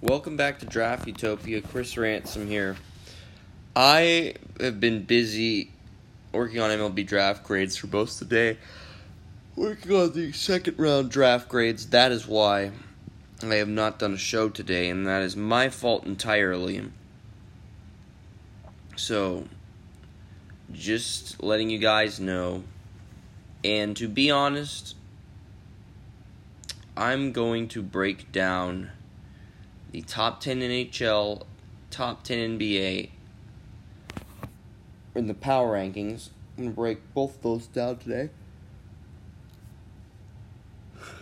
Welcome back to Draft Utopia. Chris Ransom here. I have been busy working on MLB draft grades for most of the day. Working on the second round draft grades. That is why I have not done a show today, and that is my fault entirely. So, just letting you guys know. And to be honest, I'm going to break down the top 10 NHL, top 10 NBA, in the power rankings. I'm going to break both those down today.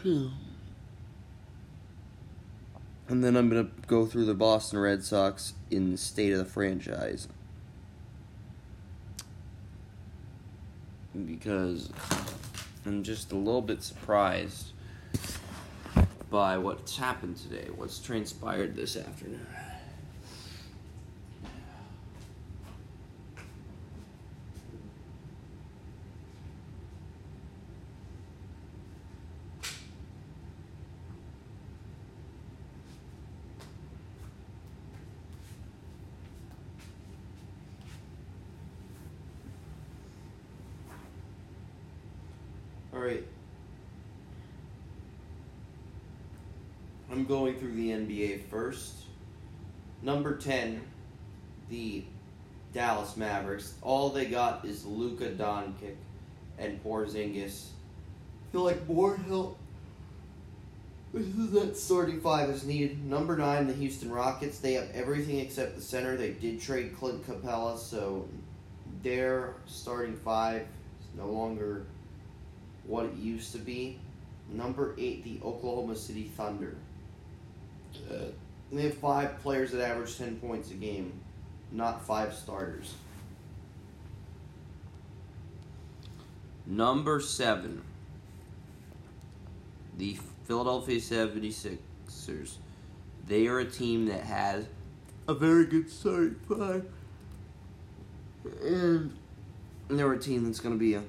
Hmm. And then I'm going to go through the Boston Red Sox in the state of the franchise. Because I'm just a little bit surprised by what's happened today, what's transpired this afternoon. All right. I'm going through the NBA first. Number 10, the Dallas Mavericks. All they got is Luka Doncic and Porzingis. I feel like more help. That starting five is needed. Number nine, the Houston Rockets. They have everything except the center. They did trade Clint Capela, so their starting five is no longer what it used to be. Number eight, the Oklahoma City Thunder. Uh, they have five players that average 10 points a game, not five starters. Number seven, the Philadelphia 76ers. They are a team that has a very good starting five. And they're a team that's going to be a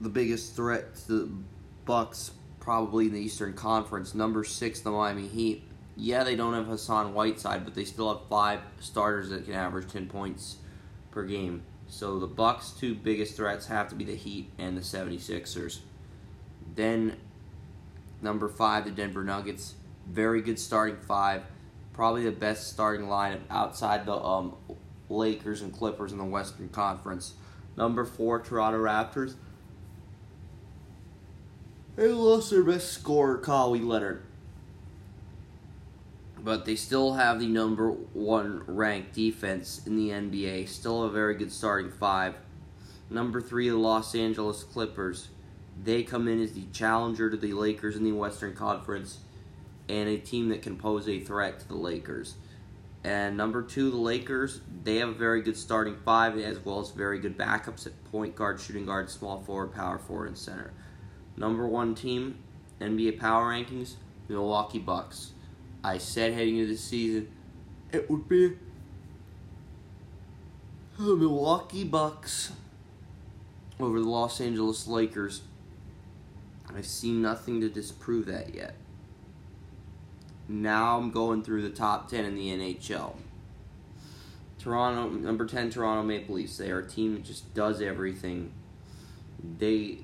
the biggest threat to the Bucks probably in the Eastern Conference. Number six, the Miami Heat. Yeah, they don't have Hassan Whiteside, but they still have five starters that can average ten points per game. So the Bucks' two biggest threats have to be the Heat and the 76ers. Then number five, the Denver Nuggets. Very good starting five. Probably the best starting lineup outside the um, Lakers and Clippers in the Western Conference. Number four, Toronto Raptors. They lost their best scorer, Kawhi Leonard. But they still have the number one ranked defense in the NBA. Still a very good starting five. Number three, the Los Angeles Clippers. They come in as the challenger to the Lakers in the Western Conference and a team that can pose a threat to the Lakers. And number two, the Lakers, they have a very good starting five as well as very good backups at point guard, shooting guard, small forward, power forward, and center. Number one team, NBA Power Rankings, Milwaukee Bucks. I said heading into the season, it would be the Milwaukee Bucks over the Los Angeles Lakers. I've seen nothing to disprove that yet. Now I'm going through the top 10 in the NHL. Toronto, number 10, Toronto Maple Leafs. They are a team that just does everything. They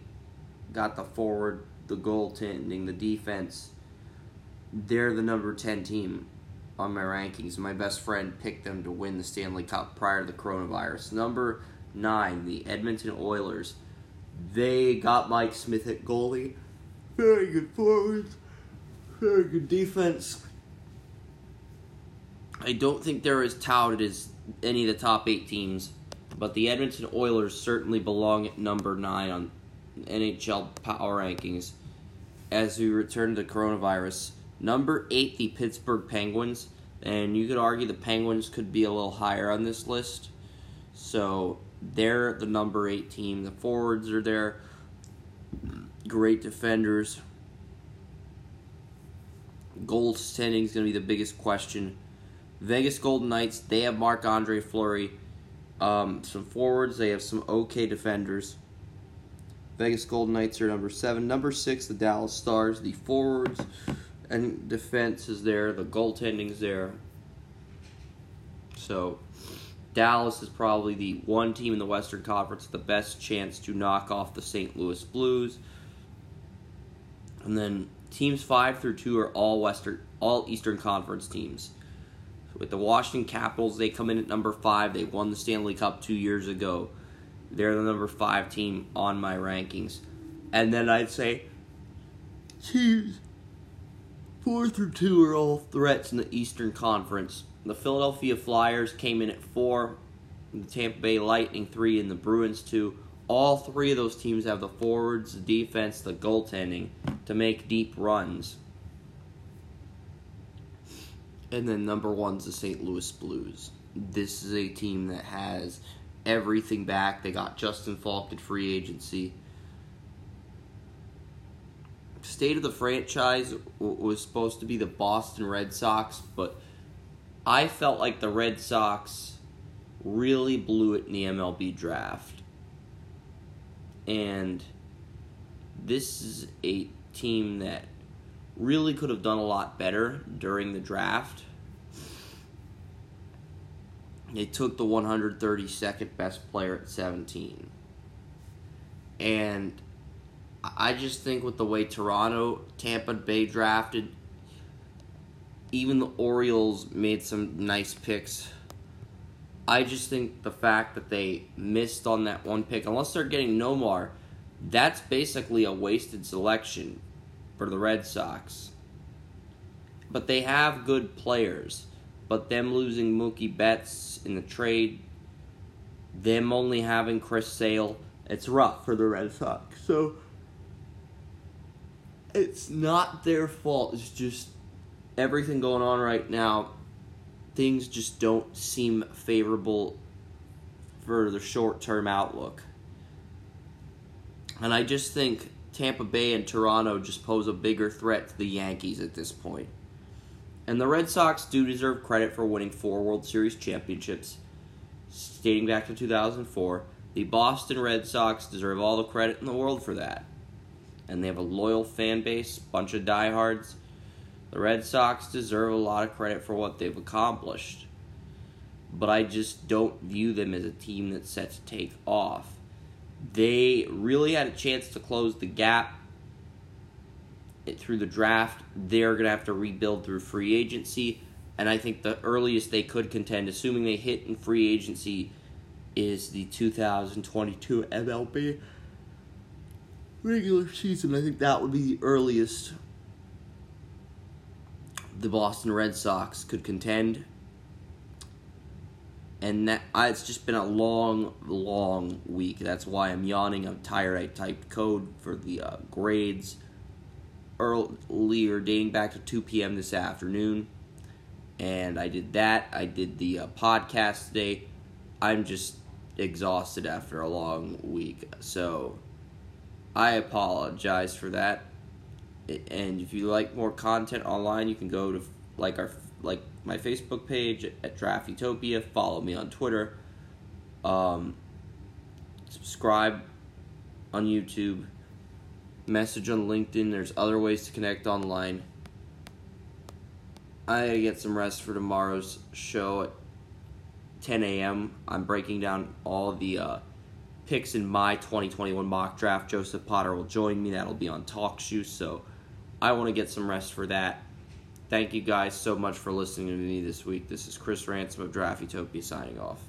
got the forward, the goaltending, the defense. They're the number 10 team on my rankings. My best friend picked them to win the Stanley Cup prior to the coronavirus. Number 9, the Edmonton Oilers. They got Mike Smith at goalie. Very good forwards. Very good defense. I don't think they're as touted as any of the top eight teams, but the Edmonton Oilers certainly belong at number nine on NHL power rankings as we return to the coronavirus. Number eight, the Pittsburgh Penguins, and you could argue the Penguins could be a little higher on this list. So they're the number eight team. The forwards are there, great defenders. Goaltending is going to be the biggest question. Vegas Golden Knights, they have Marc Andre Fleury. Um, some forwards, they have some okay defenders. Vegas Golden Knights are number seven. Number six, the Dallas Stars. The forwards, and defense is there. The goaltending's there. So Dallas is probably the one team in the Western Conference with the best chance to knock off the St. Louis Blues. And then teams five through two are all Western, all Eastern Conference teams. With the Washington Capitals, they come in at number five. They won the Stanley Cup two years ago. They're the number five team on my rankings. And then I'd say teams four through two are all threats in the Eastern Conference. The Philadelphia Flyers came in at four, the Tampa Bay Lightning three, and the Bruins two. All three of those teams have the forwards, the defense, the goaltending to make deep runs. And then number one's the St. Louis Blues. This is a team that has everything back. They got Justin Faulk at free agency. State of the franchise was supposed to be the Boston Red Sox, but I felt like the Red Sox really blew it in the MLB draft. And this is a team that really could have done a lot better during the draft. They took the 132nd best player at 17. And I just think with the way Toronto, Tampa Bay drafted, even the Orioles made some nice picks. I just think the fact that they missed on that one pick, unless they're getting Nomar, that's basically a wasted selection for the Red Sox. But they have good players. But them losing Mookie Betts in the trade, them only having Chris Sale, it's rough for the Red Sox. So it's not their fault. It's just everything going on right now. Things just don't seem favorable for the short term outlook. And I just think Tampa Bay and Toronto just pose a bigger threat to the Yankees at this point. And the Red Sox do deserve credit for winning four World Series championships, dating back to 2004. The Boston Red Sox deserve all the credit in the world for that. And they have a loyal fan base, bunch of diehards. The Red Sox deserve a lot of credit for what they've accomplished. But I just don't view them as a team that's set to take off they really had a chance to close the gap through the draft. They're going to have to rebuild through free agency. And I think the earliest they could contend, assuming they hit in free agency, is the 2022 MLB regular season. I think that would be the earliest the Boston Red Sox could contend and that it's just been a long, long week. That's why I'm yawning. I'm tired. I typed code for the uh, grades earlier, dating back to 2 p.m. this afternoon, and I did that. I did the uh, podcast today. I'm just exhausted after a long week, so I apologize for that. And if you like more content online, you can go to like our like my Facebook page at Draft Utopia. Follow me on Twitter. Um, subscribe on YouTube. Message on LinkedIn. There's other ways to connect online. I gotta get some rest for tomorrow's show at 10 a.m. I'm breaking down all the uh, picks in my 2021 mock draft. Joseph Potter will join me. That'll be on TalkShoe. So I want to get some rest for that. Thank you guys so much for listening to me this week. This is Chris Ransom of Draft Utopia signing off.